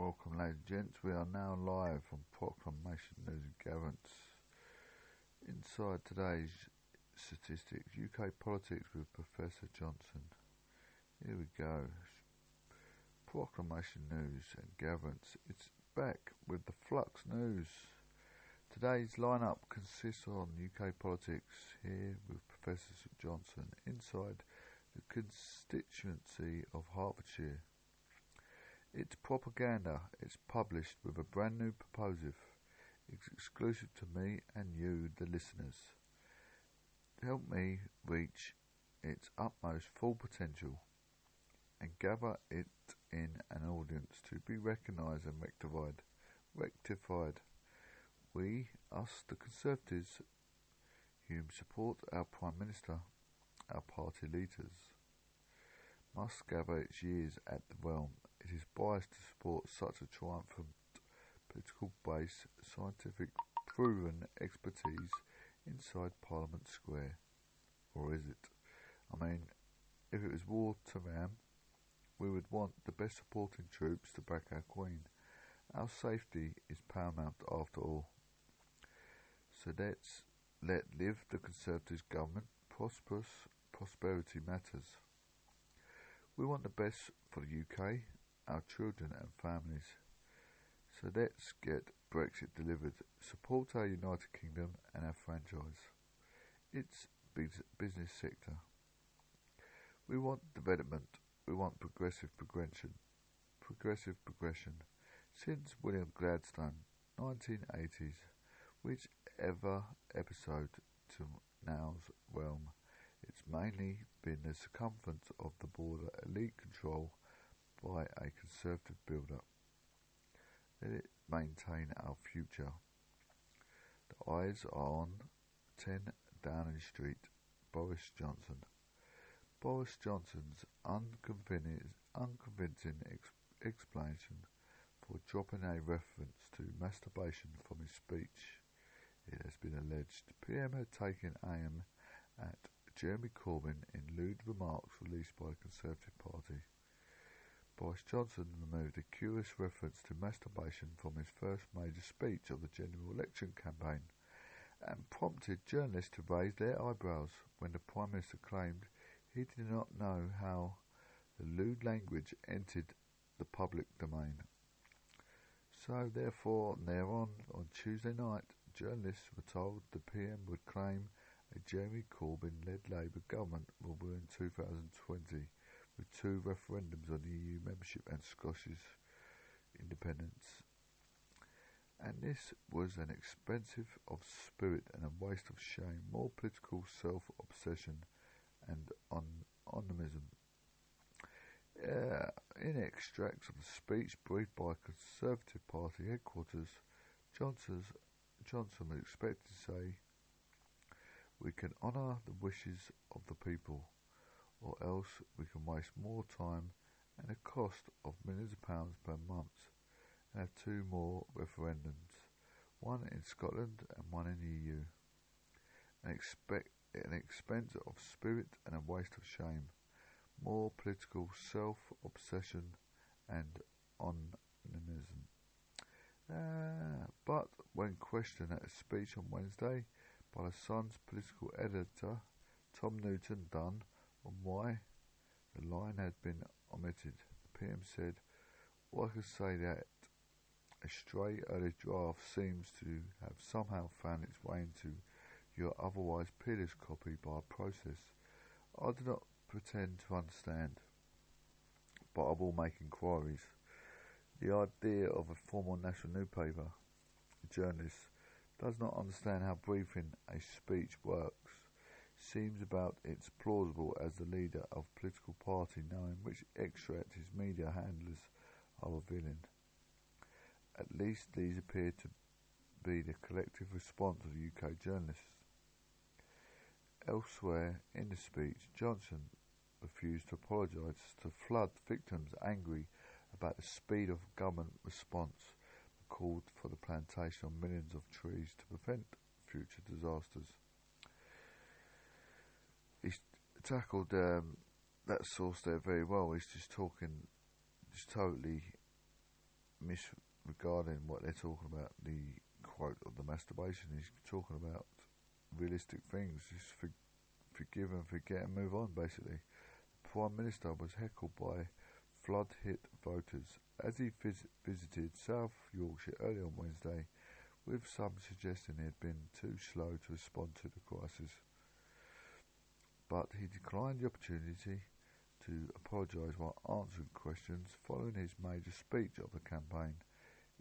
Welcome, ladies and gents. We are now live from Proclamation News and Garants. Inside today's statistics, UK politics with Professor Johnson. Here we go. Proclamation News and Garants. It's back with the Flux News. Today's lineup consists on UK politics here with Professor Johnson inside the constituency of Hertfordshire. It's propaganda. It's published with a brand new proposal. It's exclusive to me and you, the listeners. Help me reach its utmost full potential and gather it in an audience to be recognised and rectified. Rectified. We, us, the Conservatives, whom support our Prime Minister, our party leaders, must gather its years at the realm it is biased to support such a triumphant political base, scientific proven expertise inside Parliament Square. Or is it? I mean, if it was war to ram, we would want the best supporting troops to back our Queen. Our safety is paramount after all. So let's let live the Conservative government. Prosperous prosperity matters. We want the best for the UK our children and families. So let's get Brexit delivered, support our United Kingdom and our franchise, its business sector. We want development, we want progressive progression, progressive progression. Since William Gladstone, 1980s, whichever episode to now's realm, it's mainly been the circumference of the border elite control by a conservative builder. Let it maintain our future. The eyes are on 10 Downing Street, Boris Johnson. Boris Johnson's unconvincing, unconvincing ex- explanation for dropping a reference to masturbation from his speech. It has been alleged PM had taken aim at Jeremy Corbyn in lewd remarks released by the Conservative Party. Boris Johnson removed a curious reference to masturbation from his first major speech of the general election campaign and prompted journalists to raise their eyebrows when the Prime Minister claimed he did not know how the lewd language entered the public domain. So, therefore, thereon, on Tuesday night, journalists were told the PM would claim a Jeremy Corbyn led Labour government will win 2020 with two referendums on EU membership and Scottish independence. And this was an expensive of spirit and a waste of shame, more political self-obsession and on onomism. Uh, in extracts of the speech briefed by Conservative Party headquarters, Johnson was expected to say, We can honour the wishes of the people or else we can waste more time and a cost of millions of pounds per month and have two more referendums, one in Scotland and one in the EU. An, expect, an expense of spirit and a waste of shame, more political self-obsession and onanism. Uh, but when questioned at a speech on Wednesday by the Sun's political editor, Tom Newton Dunn, on why the line had been omitted. The PM said, well, I could say that a stray early draft seems to have somehow found its way into your otherwise peerless copy by a process I do not pretend to understand, but I will make inquiries. The idea of a formal national newspaper journalist does not understand how briefing a speech works seems about it's plausible as the leader of political party knowing which extract his media handlers are revealing. At least these appear to be the collective response of UK journalists. Elsewhere in the speech, Johnson refused to apologise to flood victims angry about the speed of government response called for the plantation of millions of trees to prevent future disasters he's tackled um, that source there very well. He's just talking, just totally misregarding what they're talking about. The quote of the masturbation He's talking about realistic things. Just for, forgive and forget and move on, basically. The Prime Minister was heckled by flood hit voters as he vis- visited South Yorkshire early on Wednesday, with some suggesting he had been too slow to respond to the crisis. But he declined the opportunity to apologise while answering questions following his major speech of the campaign,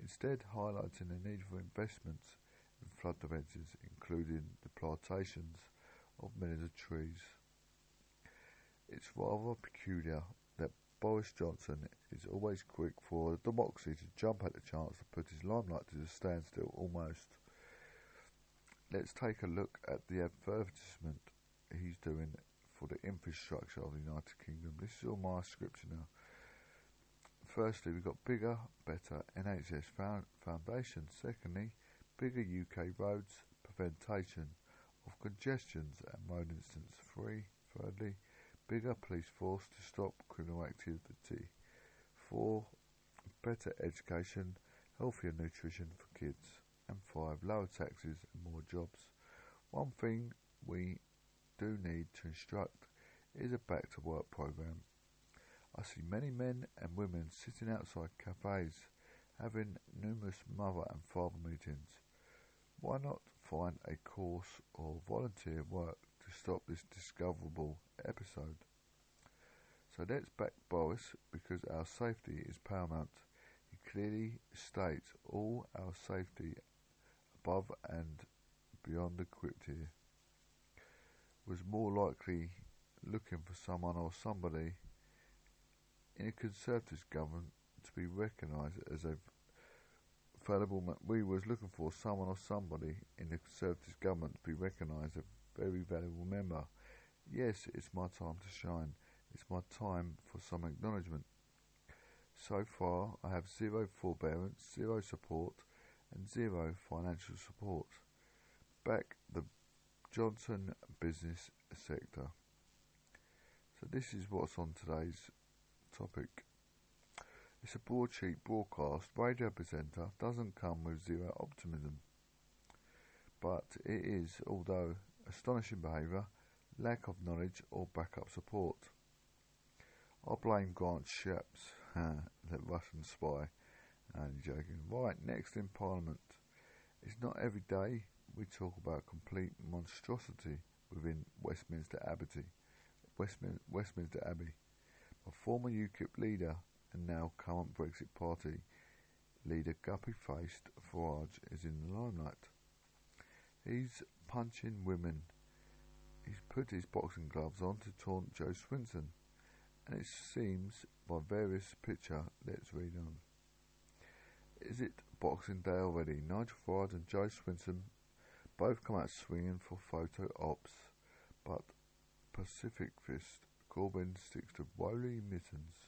instead highlighting the need for investments in flood defences, including the plantations of millions of trees. It's rather peculiar that Boris Johnson is always quick for democracy to jump at the chance to put his limelight to the standstill almost. Let's take a look at the advertisement he's doing for the infrastructure of the United Kingdom. This is all my scripture now. Firstly, we've got bigger, better NHS foundation. Secondly, bigger UK roads, prevention of congestions and road incidents. Three, thirdly, bigger police force to stop criminal activity. Four, better education, healthier nutrition for kids. And five, lower taxes and more jobs. One thing we do need to instruct is a back to work program. I see many men and women sitting outside cafes having numerous mother and father meetings. Why not find a course or volunteer work to stop this discoverable episode? So let's back Boris because our safety is paramount. He clearly states all our safety above and beyond equipped here was more likely looking for someone or somebody in a Conservative government to be recognised as a valuable. We was looking for someone or somebody in the Conservative government to be recognised as a very valuable member. Yes, it's my time to shine. It's my time for some acknowledgement. So far, I have zero forbearance, zero support, and zero financial support. Back the Johnson business sector. So this is what's on today's topic. It's a broadsheet broadcast. Radio presenter doesn't come with zero optimism, but it is, although astonishing behaviour, lack of knowledge or backup support. I blame Grant Shapps, the Russian spy. And joking. Right, next in Parliament. It's not every day we talk about complete monstrosity within Westminster Abbey. Westmin- Westminster Abbey. A former UKIP leader and now current Brexit Party leader guppy-faced Farage is in the limelight. He's punching women. He's put his boxing gloves on to taunt Jo Swinson, and it seems by various picture. Let's read on. Is it Boxing Day already? Nigel Farage and Jo Swinson both come out swinging for photo ops, but Pacific Fist Corbyn sticks to woolly mittens.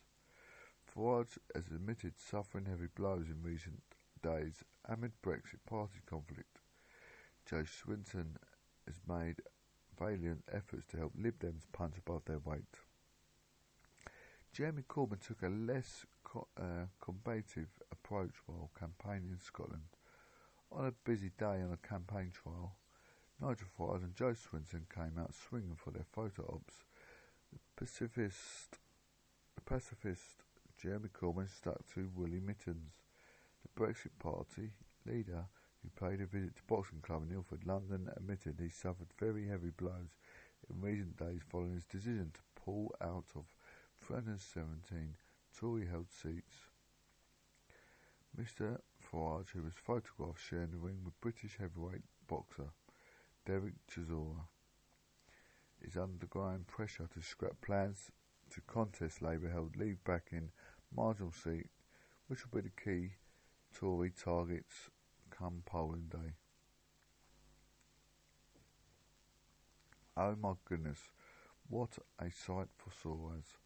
Farage has admitted suffering heavy blows in recent days amid Brexit Party conflict. Jo Swinson has made valiant efforts to help Lib Dems punch above their weight. Jeremy Corbyn took a less co- uh, combative approach while campaigning in Scotland. On a busy day on a campaign trail, Nigel Farage and Jo Swinson came out swinging for their photo ops. The pacifist, the pacifist Jeremy Corbyn stuck to woolly mittens. The Brexit Party leader, who paid a visit to Boxing Club in Ilford, London, admitted he suffered very heavy blows in recent days following his decision to pull out of 317 Tory-held seats. Mr. Farage, who was photographed sharing the ring with British heavyweight boxer Derek Chisora, is under growing pressure to scrap plans to contest Labour-held leave back in marginal seat, which will be the key Tory targets come polling day. Oh my goodness, what a sight for sore eyes.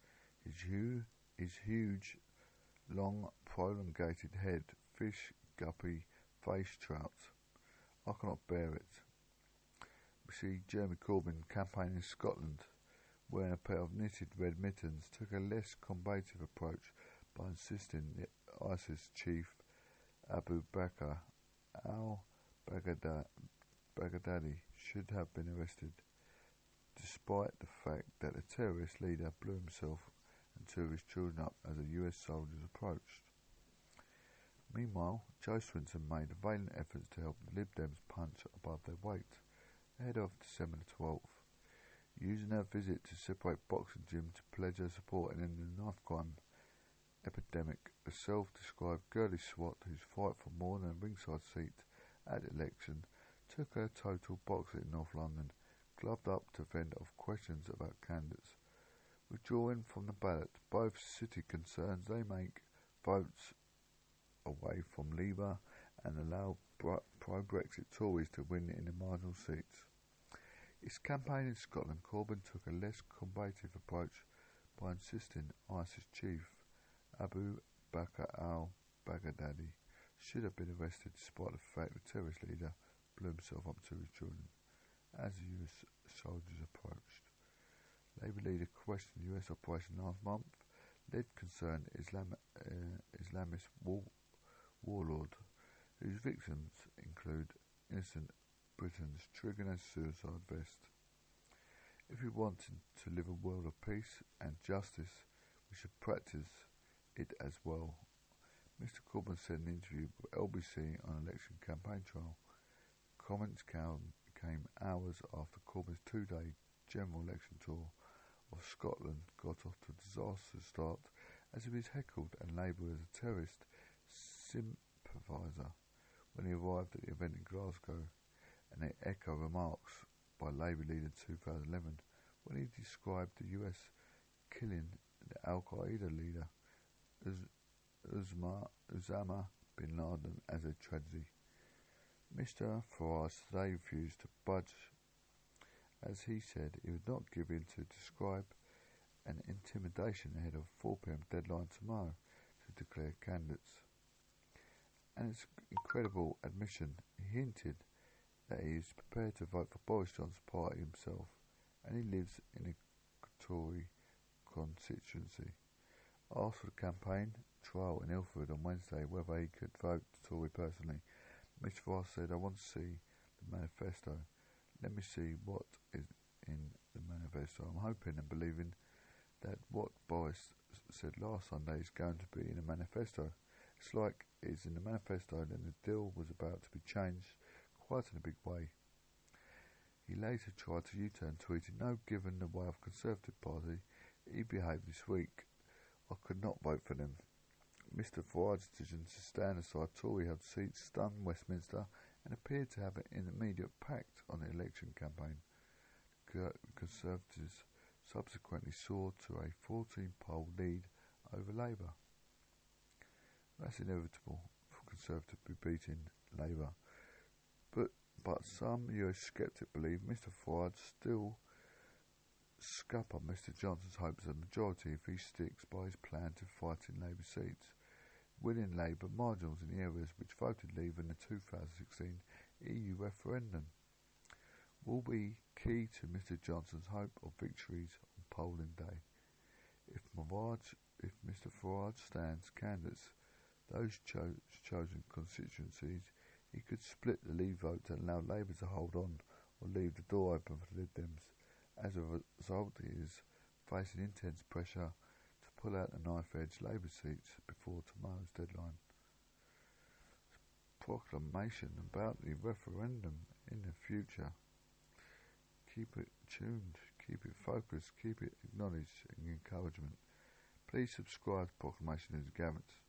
His, hu- his huge, long, prolongated head fish, guppy, face trout. I cannot bear it. We see Jeremy Corbyn campaigning in Scotland, wearing a pair of knitted red mittens, took a less combative approach by insisting the ISIS chief Abu Bakr al-Baghdadi should have been arrested, despite the fact that the terrorist leader blew himself and two of his children up as the US soldiers approached. Meanwhile, Jo Swinson made valiant efforts to help the Lib Dems punch above their weight ahead of December 12th, using her visit to separate boxing gym to pledge her support in the knife crime epidemic. A self-described girly swat whose fight for more than a ringside seat at election took her total boxer in North London, gloved up to fend off questions about candidates. Withdrawing from the ballot, both city concerns they make votes away from Labour and allow pro-Brexit Tories to win in the marginal seats. His campaign in Scotland, Corbyn took a less combative approach by insisting ISIS chief Abu Bakr al-Baghdadi should have been arrested despite the fact the terrorist leader blew himself up to his children as the US soldiers approached. Labour leader questioned US operation last month, led concerned Islam, uh, Islamist war, warlord whose victims include innocent Britons triggering a suicide vest. If we want to live a world of peace and justice, we should practice it as well. Mr. Corbyn said in an interview with LBC on election campaign trail. Comments came hours after Corbyn's two-day general election tour of Scotland got off to a disastrous start as he was heckled and labelled as a terrorist sympathiser when he arrived at the event in Glasgow, and they echo remarks by Labour leader in 2011 when he described the US killing the Al Qaeda leader Osama bin Laden as a tragedy. Mr. Farage today refused to budge, as he said he would not give in to describe an intimidation ahead of 4pm deadline tomorrow to declare candidates. And its incredible admission, he hinted that he is prepared to vote for Boris Johnson's party himself, and he lives in a Tory constituency. Asked for the campaign trial in Ilford on Wednesday whether he could vote Tory personally, Mr Ross said, I want to see the manifesto. Let me see what is in the manifesto. I'm hoping and believing that what Boris said last Sunday is going to be in the manifesto. It's like it's in the manifesto and the deal was about to be changed quite in a big way. He later tried to U-turn, tweeting, No, given the way of Conservative Party he behaved this week, I could not vote for them. Mr. Farage's decision to stand aside Tory held seats stunned Westminster and appeared to have an immediate pact on the election campaign. Conservatives subsequently soared to a 14 poll lead over Labour. That's inevitable for Conservative to be beating Labour. But, but some US skeptics believe Mr. Farage still scupper Mr Johnson's hopes of majority if he sticks by his plan to fight in Labour seats, winning Labour marginals in the areas which voted Leave in the 2016 EU referendum will be key to Mr Johnson's hope of victories on polling day. If Farage, if Mr Farage stands candidates those cho chosen constituencies, he could split the Leave vote and allow Labour to hold on or leave the door open for the Lib Dems. As a result, he is facing intense pressure to pull out the knife-edge Labour seats before tomorrow's deadline. Proclamation about the referendum in the future. Keep it tuned, keep it focused, keep it acknowledged and encouragement. Please subscribe to Proclamation News Gavitt.